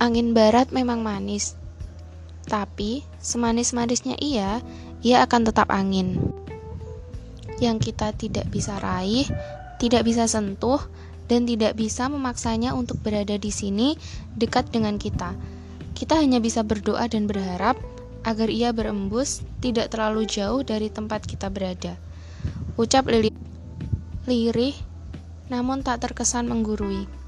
Angin barat memang manis, tapi semanis-manisnya ia, ia akan tetap angin. Yang kita tidak bisa raih, tidak bisa sentuh, dan tidak bisa memaksanya untuk berada di sini dekat dengan kita. Kita hanya bisa berdoa dan berharap agar ia berembus tidak terlalu jauh dari tempat kita berada. Ucap Lili lirih namun tak terkesan menggurui.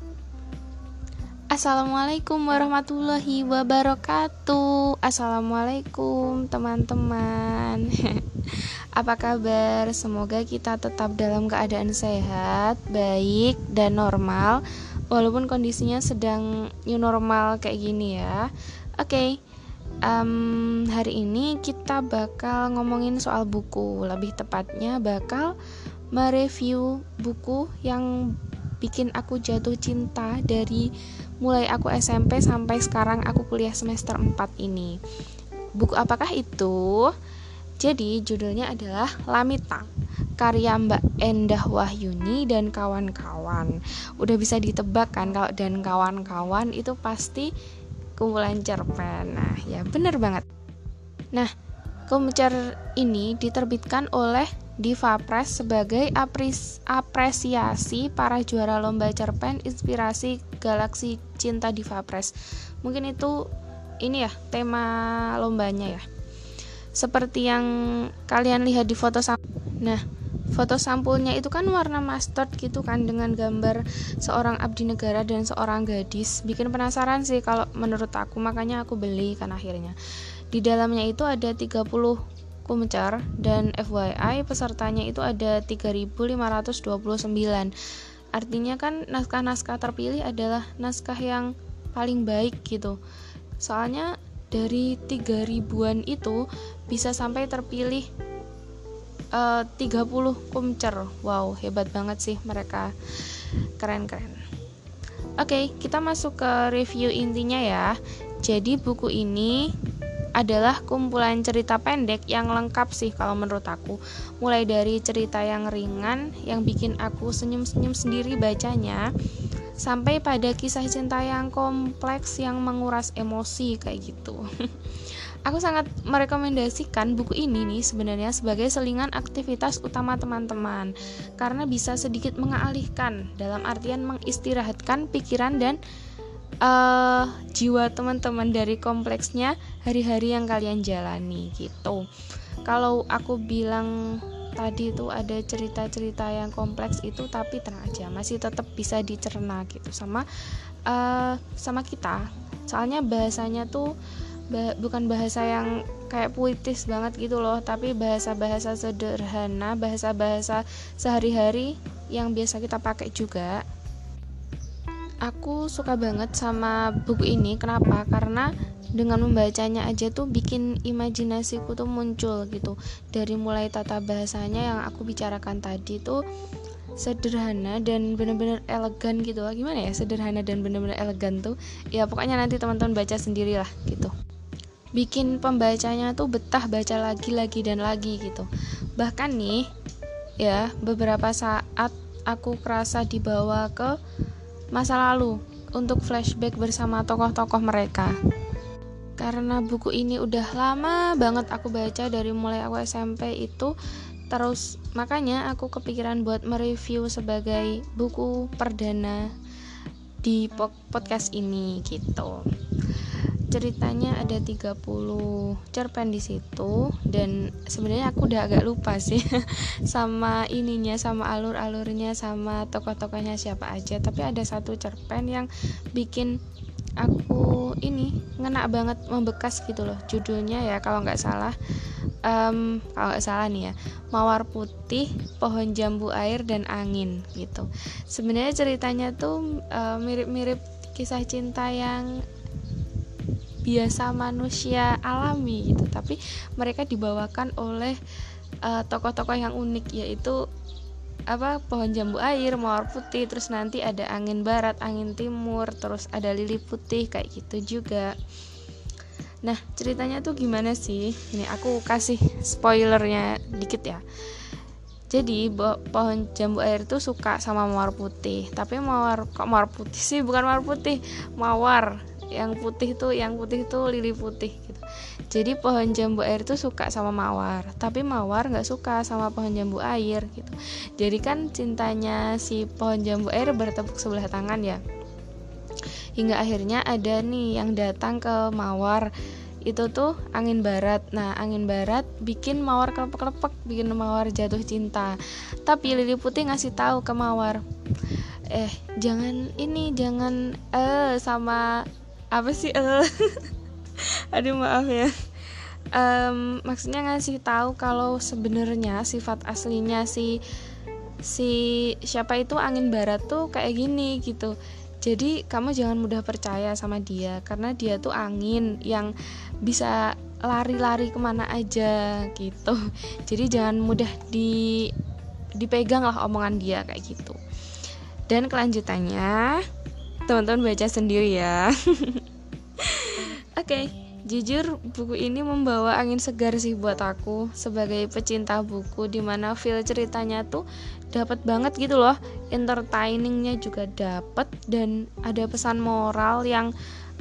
Assalamualaikum warahmatullahi wabarakatuh. Assalamualaikum teman-teman. Apa kabar? Semoga kita tetap dalam keadaan sehat, baik, dan normal. Walaupun kondisinya sedang new normal kayak gini ya. Oke, okay, um, hari ini kita bakal ngomongin soal buku. Lebih tepatnya bakal mereview buku yang bikin aku jatuh cinta dari mulai aku SMP sampai sekarang aku kuliah semester 4 ini. Buku apakah itu? Jadi judulnya adalah Lamita karya Mbak Endah Wahyuni dan kawan-kawan. Udah bisa ditebak kan kalau dan kawan-kawan itu pasti kumpulan cerpen. Nah, ya bener banget. Nah, Komcer ini diterbitkan oleh Diva Press sebagai apres apresiasi para juara lomba cerpen inspirasi Galaksi Cinta Diva Press. Mungkin itu ini ya tema lombanya ya. Seperti yang kalian lihat di foto sampul. Nah, foto sampulnya itu kan warna mustard gitu kan dengan gambar seorang abdi negara dan seorang gadis. Bikin penasaran sih kalau menurut aku, makanya aku beli kan akhirnya. Di dalamnya itu ada 30 kumencar dan FYI pesertanya itu ada 3529. Artinya kan naskah-naskah terpilih adalah naskah yang paling baik gitu. Soalnya dari 3 ribuan itu bisa sampai terpilih uh, 30 kumcer. Wow, hebat banget sih mereka. Keren-keren. Oke, okay, kita masuk ke review intinya ya. Jadi buku ini adalah kumpulan cerita pendek yang lengkap sih kalau menurut aku. Mulai dari cerita yang ringan yang bikin aku senyum-senyum sendiri bacanya sampai pada kisah cinta yang kompleks yang menguras emosi kayak gitu. aku sangat merekomendasikan buku ini nih sebenarnya sebagai selingan aktivitas utama teman-teman karena bisa sedikit mengalihkan dalam artian mengistirahatkan pikiran dan uh, jiwa teman-teman dari kompleksnya hari-hari yang kalian jalani gitu. Kalau aku bilang tadi itu ada cerita-cerita yang kompleks itu tapi tenang aja masih tetap bisa dicerna gitu sama uh, sama kita. Soalnya bahasanya tuh bah bukan bahasa yang kayak puitis banget gitu loh, tapi bahasa-bahasa sederhana, bahasa-bahasa sehari-hari yang biasa kita pakai juga aku suka banget sama buku ini. Kenapa? Karena dengan membacanya aja tuh bikin imajinasiku tuh muncul gitu. Dari mulai tata bahasanya yang aku bicarakan tadi tuh sederhana dan bener-bener elegan gitu. Lah gimana ya? Sederhana dan bener-bener elegan tuh. Ya pokoknya nanti teman-teman baca sendirilah gitu. Bikin pembacanya tuh betah baca lagi lagi dan lagi gitu. Bahkan nih ya beberapa saat aku kerasa dibawa ke masa lalu untuk flashback bersama tokoh-tokoh mereka. Karena buku ini udah lama banget aku baca dari mulai aku SMP itu terus makanya aku kepikiran buat mereview sebagai buku perdana di podcast ini gitu ceritanya ada 30 cerpen di situ dan sebenarnya aku udah agak lupa sih sama ininya sama alur-alurnya sama tokoh-tokohnya siapa aja. Tapi ada satu cerpen yang bikin aku ini ngena banget membekas gitu loh judulnya ya kalau nggak salah. Um, kalau nggak salah nih ya mawar putih pohon jambu air dan angin gitu. Sebenarnya ceritanya tuh uh, mirip-mirip kisah cinta yang biasa manusia alami gitu. Tapi mereka dibawakan oleh uh, tokoh-tokoh yang unik yaitu apa pohon jambu air mawar putih terus nanti ada angin barat angin timur terus ada lili putih kayak gitu juga. Nah ceritanya tuh gimana sih? Ini aku kasih spoilernya dikit ya. Jadi pohon jambu air tuh suka sama mawar putih. Tapi mawar kok mawar putih sih? Bukan mawar putih mawar yang putih tuh yang putih tuh lili putih gitu. Jadi pohon jambu air tuh suka sama mawar tapi mawar nggak suka sama pohon jambu air gitu. Jadi kan cintanya si pohon jambu air bertepuk sebelah tangan ya. Hingga akhirnya ada nih yang datang ke mawar. Itu tuh angin barat. Nah angin barat bikin mawar kelepek-kelepek bikin mawar jatuh cinta. Tapi lili putih ngasih tahu ke mawar eh jangan ini jangan eh sama apa sih eh? Aduh maaf ya. Um, maksudnya ngasih tahu kalau sebenarnya sifat aslinya si si siapa itu angin barat tuh kayak gini gitu. Jadi kamu jangan mudah percaya sama dia karena dia tuh angin yang bisa lari-lari ke mana aja gitu. Jadi jangan mudah di dipegang lah omongan dia kayak gitu. Dan kelanjutannya teman-teman baca sendiri ya. Oke okay, jujur buku ini membawa angin segar sih buat aku sebagai pecinta buku di mana feel ceritanya tuh dapat banget gitu loh. Entertainingnya juga dapat dan ada pesan moral yang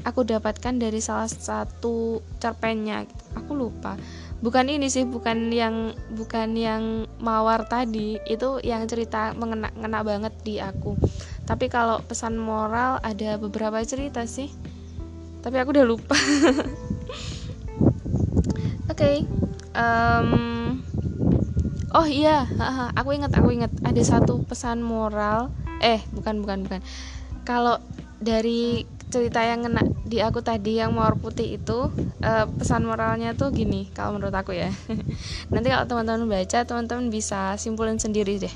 aku dapatkan dari salah satu cerpennya. Aku lupa bukan ini sih bukan yang bukan yang mawar tadi. Itu yang cerita mengena ngena banget di aku. Tapi kalau pesan moral ada beberapa cerita sih. Tapi aku udah lupa. Oke okay. um, oh iya aku ingat aku ingat. Ada satu pesan moral eh bukan bukan bukan. Kalau dari cerita yang kena di aku tadi yang mawar putih itu uh, pesan moralnya tuh gini kalau menurut aku ya nanti kalau teman-teman baca teman-teman bisa simpulin sendiri deh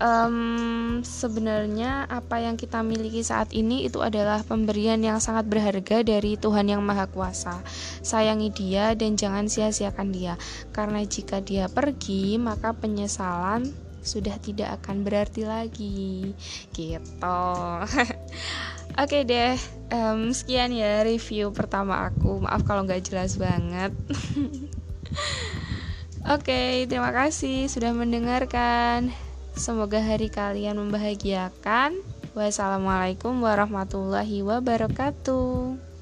um, sebenarnya apa yang kita miliki saat ini itu adalah pemberian yang sangat berharga dari Tuhan yang Maha Kuasa. Sayangi Dia dan jangan sia-siakan Dia, karena jika Dia pergi, maka penyesalan sudah tidak akan berarti lagi. Gitu. Oke okay deh, um, sekian ya review pertama aku. Maaf kalau nggak jelas banget. Oke, okay, terima kasih sudah mendengarkan. Semoga hari kalian membahagiakan. Wassalamualaikum warahmatullahi wabarakatuh.